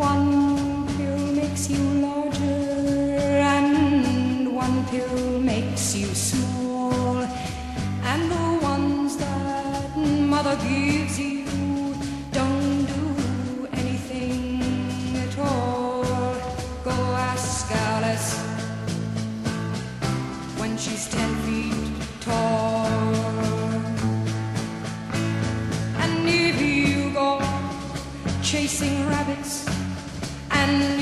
One pill makes you larger, and one pill makes you small. And the ones that mother gives you don't do anything at all. Go ask Alice when she's ten feet tall. And if you go chasing rabbits and